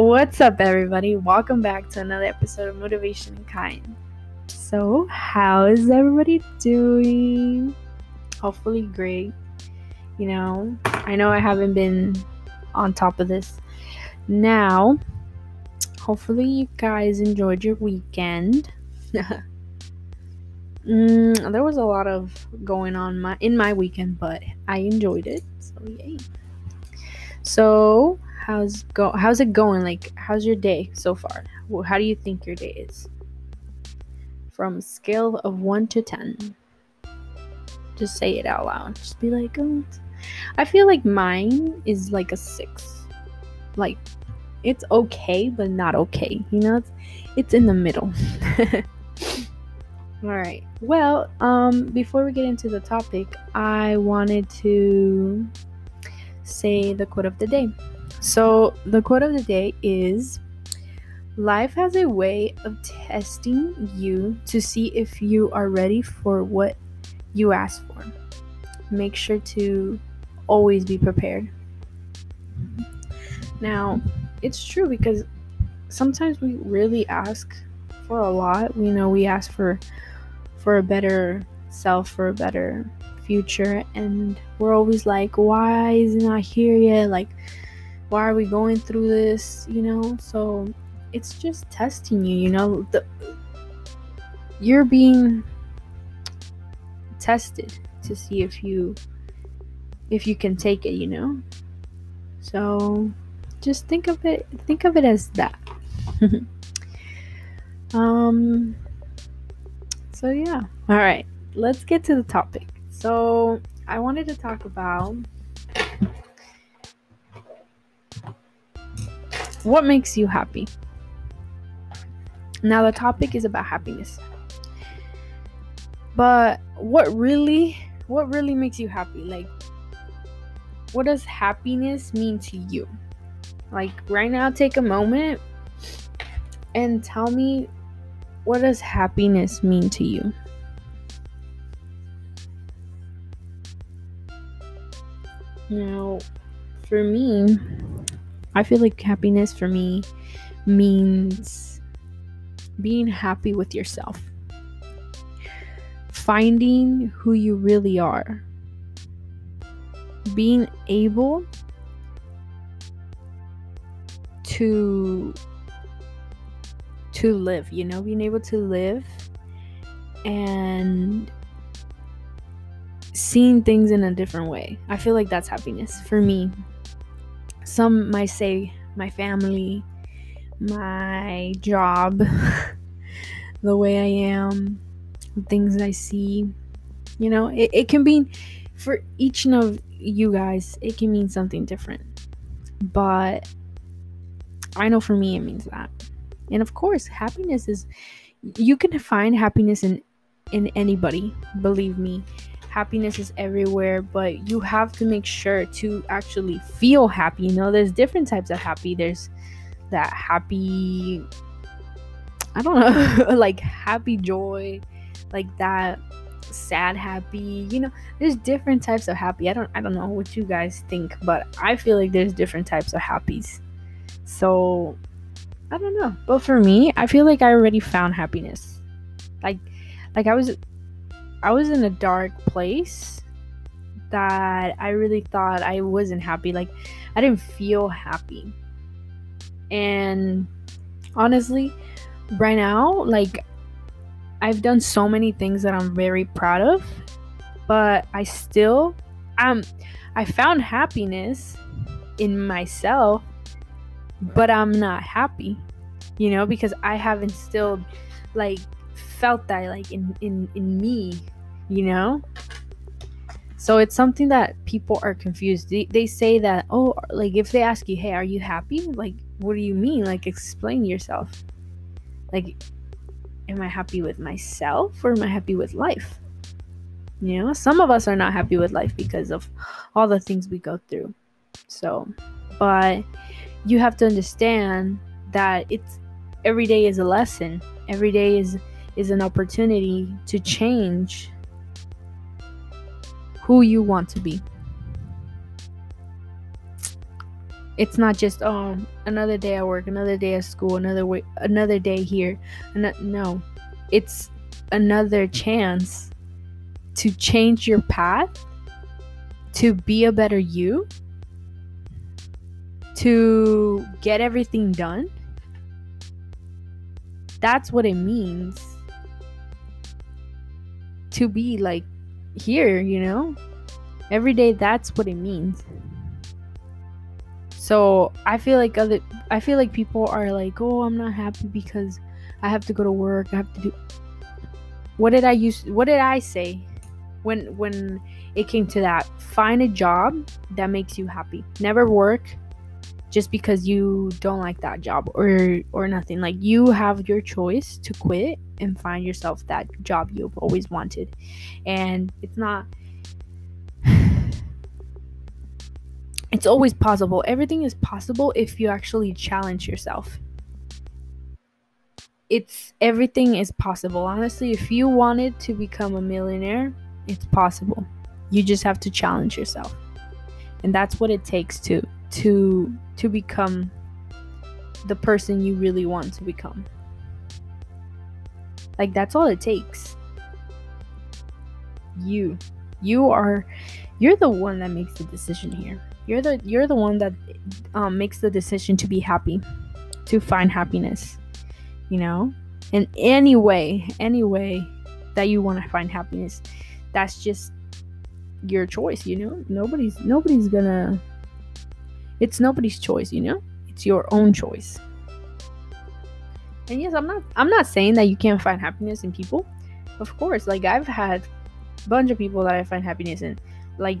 What's up, everybody? Welcome back to another episode of Motivation and Kind. So, how is everybody doing? Hopefully, great. You know, I know I haven't been on top of this. Now, hopefully, you guys enjoyed your weekend. mm, there was a lot of going on my in my weekend, but I enjoyed it. So, yay. So, how's go how's it going? Like how's your day so far? How do you think your day is? From scale of 1 to 10. Just say it out loud. Just be like, oh. I feel like mine is like a 6. Like it's okay, but not okay. You know, it's, it's in the middle. All right. Well, um, before we get into the topic, I wanted to say the quote of the day. So, the quote of the day is Life has a way of testing you to see if you are ready for what you ask for. Make sure to always be prepared. Now, it's true because sometimes we really ask for a lot. We know we ask for for a better self, for a better future, and we're always like, why is it not here yet? Like why are we going through this you know? So it's just testing you you know? The you're being tested to see if you if you can take it you know? So just think of it think of it as that. Um so yeah. All right. Let's get to the topic. So i wanted to talk about What makes you happy? Now, the topic is about happiness. But what really, what really makes you happy? Like, what does happiness mean to you? Like, right now, take a moment and tell me what does happiness mean to you? Now, for me, I feel like happiness for me means being happy with yourself, finding who you really are, being able to to live, you know, being able to live and seeing things in a different way. I feel like that's happiness for me some might say my family, my job, the way I am, things I see. You know, it, it can be for each of you guys, it can mean something different. But I know for me, it means that. And of course, happiness is, you can find happiness in in anybody believe me happiness is everywhere, but you have to make sure to actually feel happy. You know, there's different types of happy. There's that happy, I don't know, like happy joy, like that sad happy you know there's different types of happy i don't i don't know what you guys think but i feel like there's different types of happies so i don't know but for me i feel like i already found happiness like like i was I was in a dark place that I really thought I wasn't happy. Like, I didn't feel happy. And honestly, right now, like, I've done so many things that I'm very proud of, but I still, um, I found happiness in myself, but I'm not happy, you know, because I haven't still, like, felt that like in in in me you know? So it's something that people are confused. They, they say that oh like if they ask you hey are you happy like what do you mean? Like explain yourself. Like am i happy with myself or am i happy with life? You know some of us are not happy with life because of all the things we go through. So but you have to understand that it's every day is a lesson. Every day is is an opportunity to change who you want to be. it's not just oh another day at work another day at school another way another day here. No. It's another chance to change your path to be a better you to get everything done. That's what it means to be like here you know every day that's what it means so I feel like other I feel like people are like, "Oh, I'm not happy because I have to go to work. I have to do What did I use what did I say when when it came to that? Find a job that makes you happy. Never work just because you don't like that job or or nothing. Like you have your choice to quit and find yourself that job you've always wanted. And it's not it's always possible. Everything is possible if you actually challenge yourself. It's everything is possible. Honestly, if you wanted to become a millionaire, it's possible. You just have to challenge yourself. And that's what it takes to to to become the person you really want to become. Like that's all it takes. You you are you're the one that makes the decision here you're the you're the one that um, makes the decision to be happy to find happiness you know in any way any way that you want to find happiness that's just your choice you know nobody's nobody's gonna it's nobody's choice you know? It's your own choice. And yes i'm not i'm not saying that you can't find happiness in people. Of course like i've had a bunch of people that i find happiness in. Like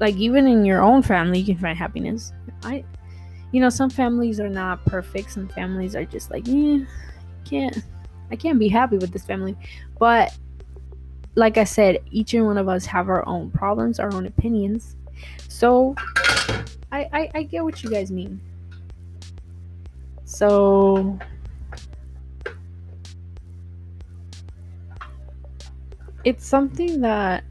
like even in your own family you can find happiness. I you know some families are not perfect. Some families are just like yeah can't i can't be happy with this family. But like i said each and one of us have our own problems our own opinions so i i, I get what you guys mean so it's something that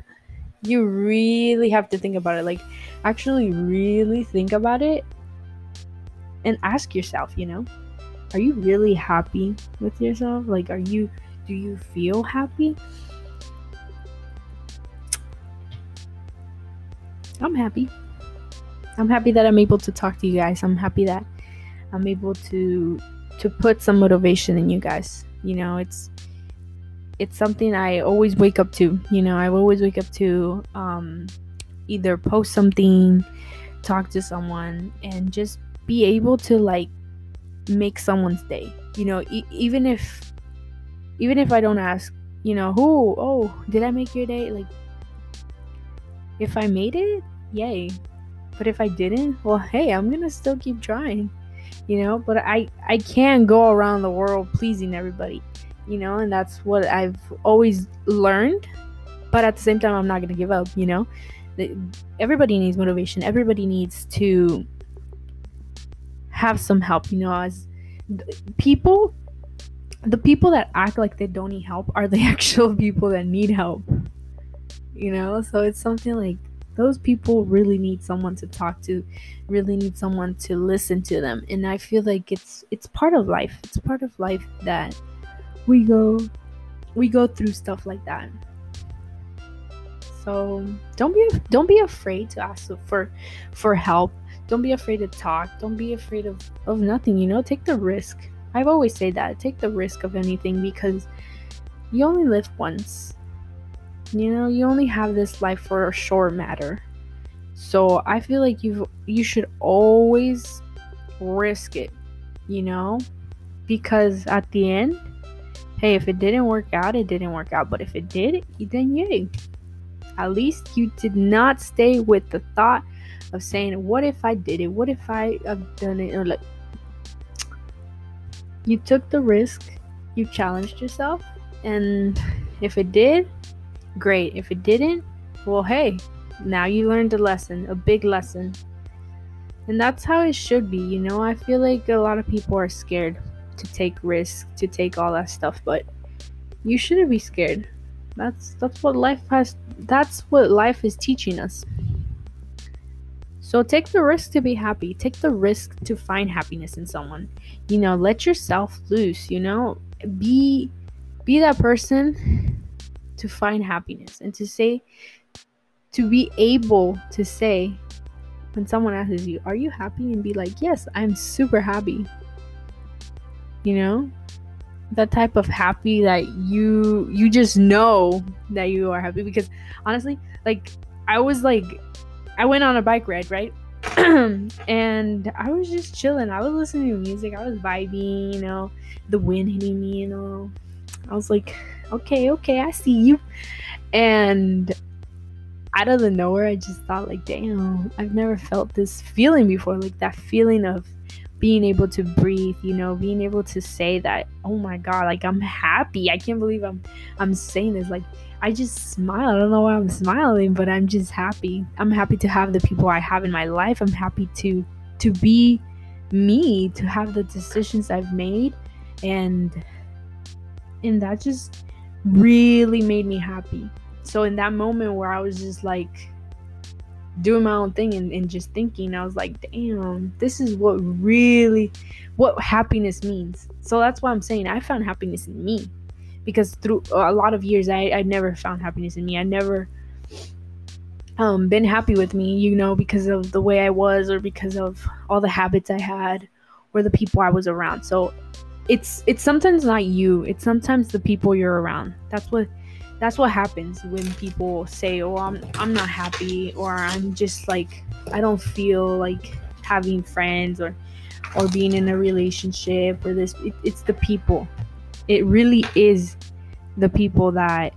you really have to think about it. Like, actually, really think about it and ask yourself, you know, are you really happy with yourself? Like, are you, do you feel happy? I'm happy. I'm happy that I'm able to talk to you guys. I'm happy that I'm able to to put some motivation in you guys. You know, it's it's something I always wake up to. You know, I always wake up to um, either post something, talk to someone, and just be able to like make someone's day. You know, e- even if even if I don't ask, you know, who, oh, did I make your day? Like, if I made it, yay. But if I didn't, well, hey, I'm gonna still keep trying. You know, but I I can't go around the world pleasing everybody you know, and that's what I've always learned. But at the same time, I'm not going to give up, you know. Everybody needs motivation. Everybody needs to have some help, you know, as people the people that act like they don't need help are the actual people that need help. You know, so it's something like those people really need someone to talk to, really need someone to listen to them. And I feel like it's it's part of life. It's part of life that we go we go through stuff like that. So don't be don't be afraid to ask for for help. Don't be afraid to talk. Don't be afraid of of nothing you know? Take the risk. I've always said that. Take the risk of anything because you only live once you know you only have this life for a short matter so i feel like you you should always risk it you know because at the end hey, if it didn't work out, it didn't work out. But if it did, then yay. At least you did not stay with the thought of saying, what if I did it? What if I have done it? Or like, you took the risk, you challenged yourself, and if it did, great. If it didn't, well, hey, now you learned a lesson, a big lesson. And that's how it should be, you know? I feel like a lot of people are scared to take risks, to take all that stuff, but you shouldn't be scared. That's that's what life has that's what life is teaching us. So take the risk to be happy. Take the risk to find happiness in someone. You know, let yourself loose, you know? Be be that person to find happiness and to say to be able to say when someone asks you, "Are you happy?" and be like, "Yes, I'm super happy." You know? That type of happy that you you just know that you are happy because honestly, like I was like I went on a bike ride, right? and I was just chilling. I was listening to music. I was vibing, you know, the wind hitting me, you know. I was like, okay, okay, I see you. And out of the nowhere, I just thought, like, damn, I've never felt this feeling before. Like that feeling of being able to breathe, you know, being able to say that, oh my god, like I'm happy. I can't believe I'm I'm saying this. Like I just smile. I don't know why I'm smiling, but I'm just happy. I'm happy to have the people I have in my life. I'm happy to to be me, to have the decisions I've made and and that just really made me happy. So in that moment where I was just like doing my own thing and, and just thinking, I was like, damn, this is what really what happiness means. So that's why I'm saying I found happiness in me because through a lot of years I, I never found happiness in me. I never um, been happy with me, you know, because of the way I was or because of all the habits I had or the people I was around. So it's it's sometimes not you, it's sometimes the people you're around. That's what that's what happens when people say, "Oh, I'm I'm not happy," or "I'm just like I don't feel like having friends," or or being in a relationship, or this. It, it's the people it really is the people that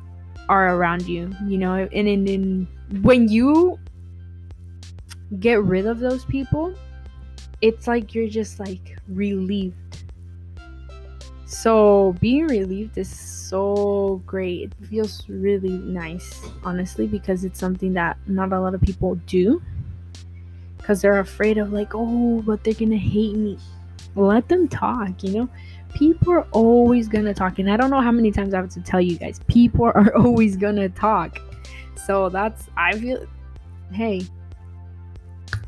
are around you, you know, and in, in when you get rid of those people, it's like you're just like relieved. So being relieved is so great. It feels really nice, honestly, because it's something that not a lot of people do. Because they're afraid of like, oh, but they're gonna hate me. Let them talk, you know? People are always gonna talk and i don't know how many times i have to tell you guys. People are always gonna talk. So that's i feel hey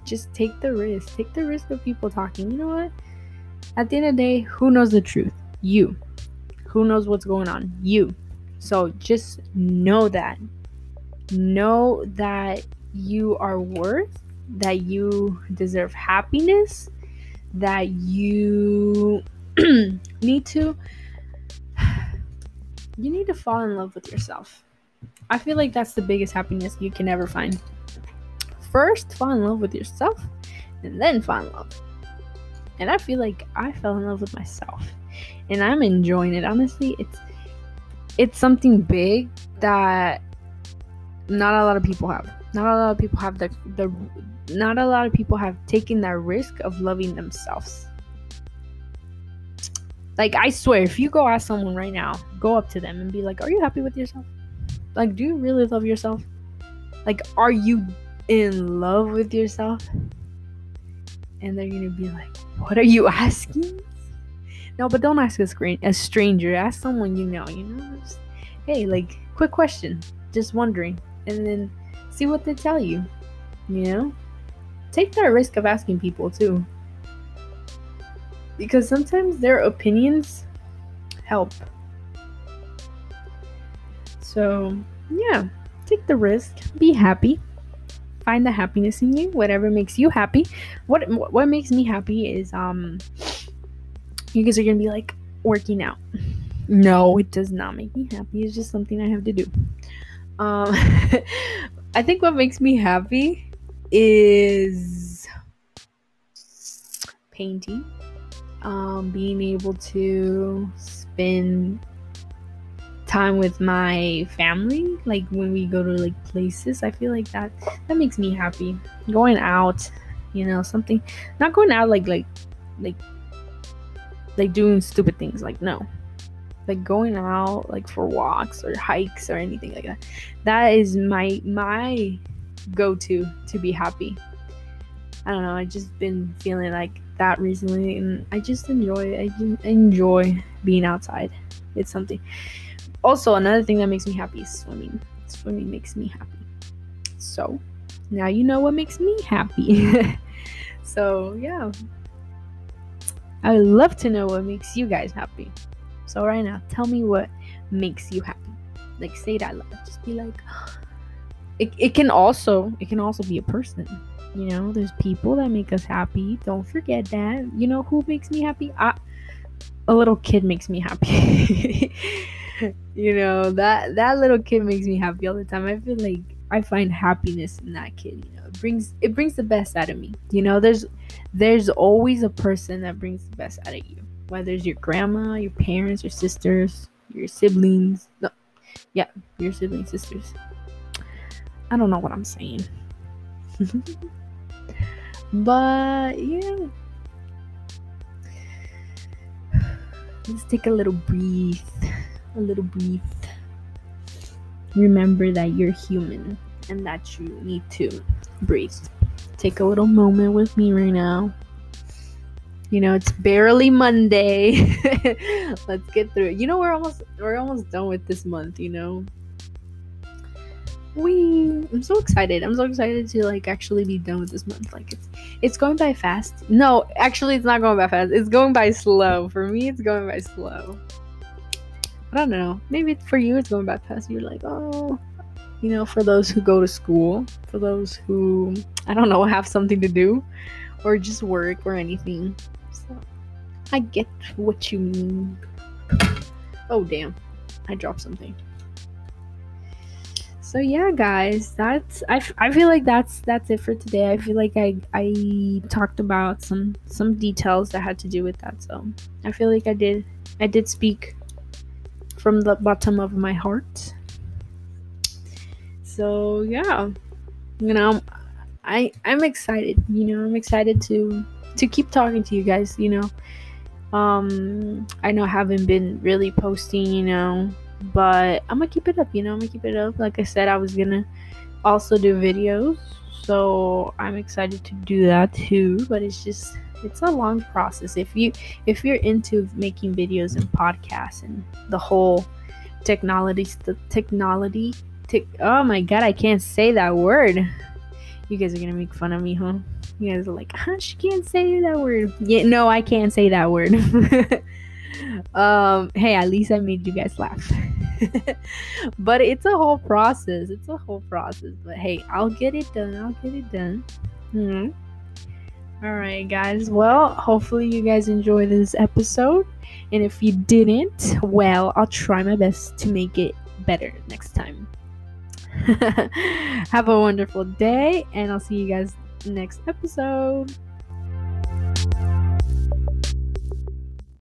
just take the risk. Take the risk of people talking. You know what? At the end of the day who knows the truth you who knows what's going on you so just know that know that you are worth that you deserve happiness that you need to you need to fall in love with yourself. I feel like that's the biggest happiness you can ever find. First, fall in love with yourself, and then fall in love. And I feel like I fell in love with myself, and I'm enjoying it. Honestly, it's it's something big that not a lot of people have. Not a lot of people have the the not a lot of people have taken that risk of loving themselves. Like, I swear, if you go ask someone right now, go up to them and be like, Are you happy with yourself? Like, do you really love yourself? Like, are you in love with yourself? And they're gonna be like, What are you asking? No, but don't ask a, screen, a stranger. Ask someone you know, you know? Just, hey, like, quick question. Just wondering. And then see what they tell you. You know? Take that risk of asking people too because sometimes their opinions help. So, yeah, take the risk, be happy, find the happiness in you, whatever makes you happy. What what makes me happy is um you guys are to be like working out. No, it does not make me happy. It's just something I have to do. Um I think what makes me happy is painting um, being able to spend time with my family like when we go to like places i feel like that that makes me happy going out you know something not going out like like like like doing stupid things like no like going out like for walks or hikes or anything like that that is my my go-to to be happy i don't know i just been feeling like that recently and I just enjoy I enjoy being outside. It's something. Also, another thing that makes me happy is swimming. Swimming makes me happy. So, now you know what makes me happy. so, yeah. I would love to know what makes you guys happy. So, right now, tell me what makes you happy. Like, say that. Just be like, it, it can also it can also be a person you know there's people that make us happy don't forget that you know who makes me happy I, a little kid makes me happy you know that that little kid makes me happy all the time. I feel like i find happiness in that kid you know. It brings it brings the best out of me. You know there's there's always a person that brings the best out of you whether it's your grandma your parents your sisters your siblings. No yeah your siblings sisters. I don't know what i'm saying. But yeah. Let's take a little breathe a little breathe remember that you're human and that you need to breathe. Take a little moment with me right now. You know it's barely monday. Let's get through it. You know we're almost we're almost done with this month you know? We i'm so excited. I'm so excited to like actually be done with this month. Like it's it's going by fast. No actually it's not going by fast. It's going by slow. For me it's going by slow i don't know. Maybe for you it's going by fast you're like oh you know for those who go to school for those who i don't know have something to do or just work or anything. So i get what you mean. Oh damn. I dropped something. So yeah guys that's I, f- I feel like that's that's it for today. I feel like i i talked about some some details that had to do with that. So i feel like i did i did speak from the bottom of my heart. So yeah. You know i i'm excited you know i'm excited to to keep talking to you guys you know. Um i know i haven't been really posting you know but I'm gonna keep it up, you know, I'm gonna keep it up. Like I said, I was gonna also do videos, so I'm excited to do that too. But it's just it's a long process. If you if you're into making videos and podcasts and the whole technology the technology tech, oh my god, I can't say that word. You guys are gonna make fun of me, huh? You guys are like, huh, she can't say that word. Yeah, no, I can't say that word. um, hey, at least I made you guys laugh. but it's a whole process. It's a whole process. But hey, I'll get it done. I'll get it done. Mm-hmm. All right, guys. Well, hopefully you guys enjoy this episode. And if you didn't, well, I'll try my best to make it better next time. Have a wonderful day, and I'll see you guys next episode.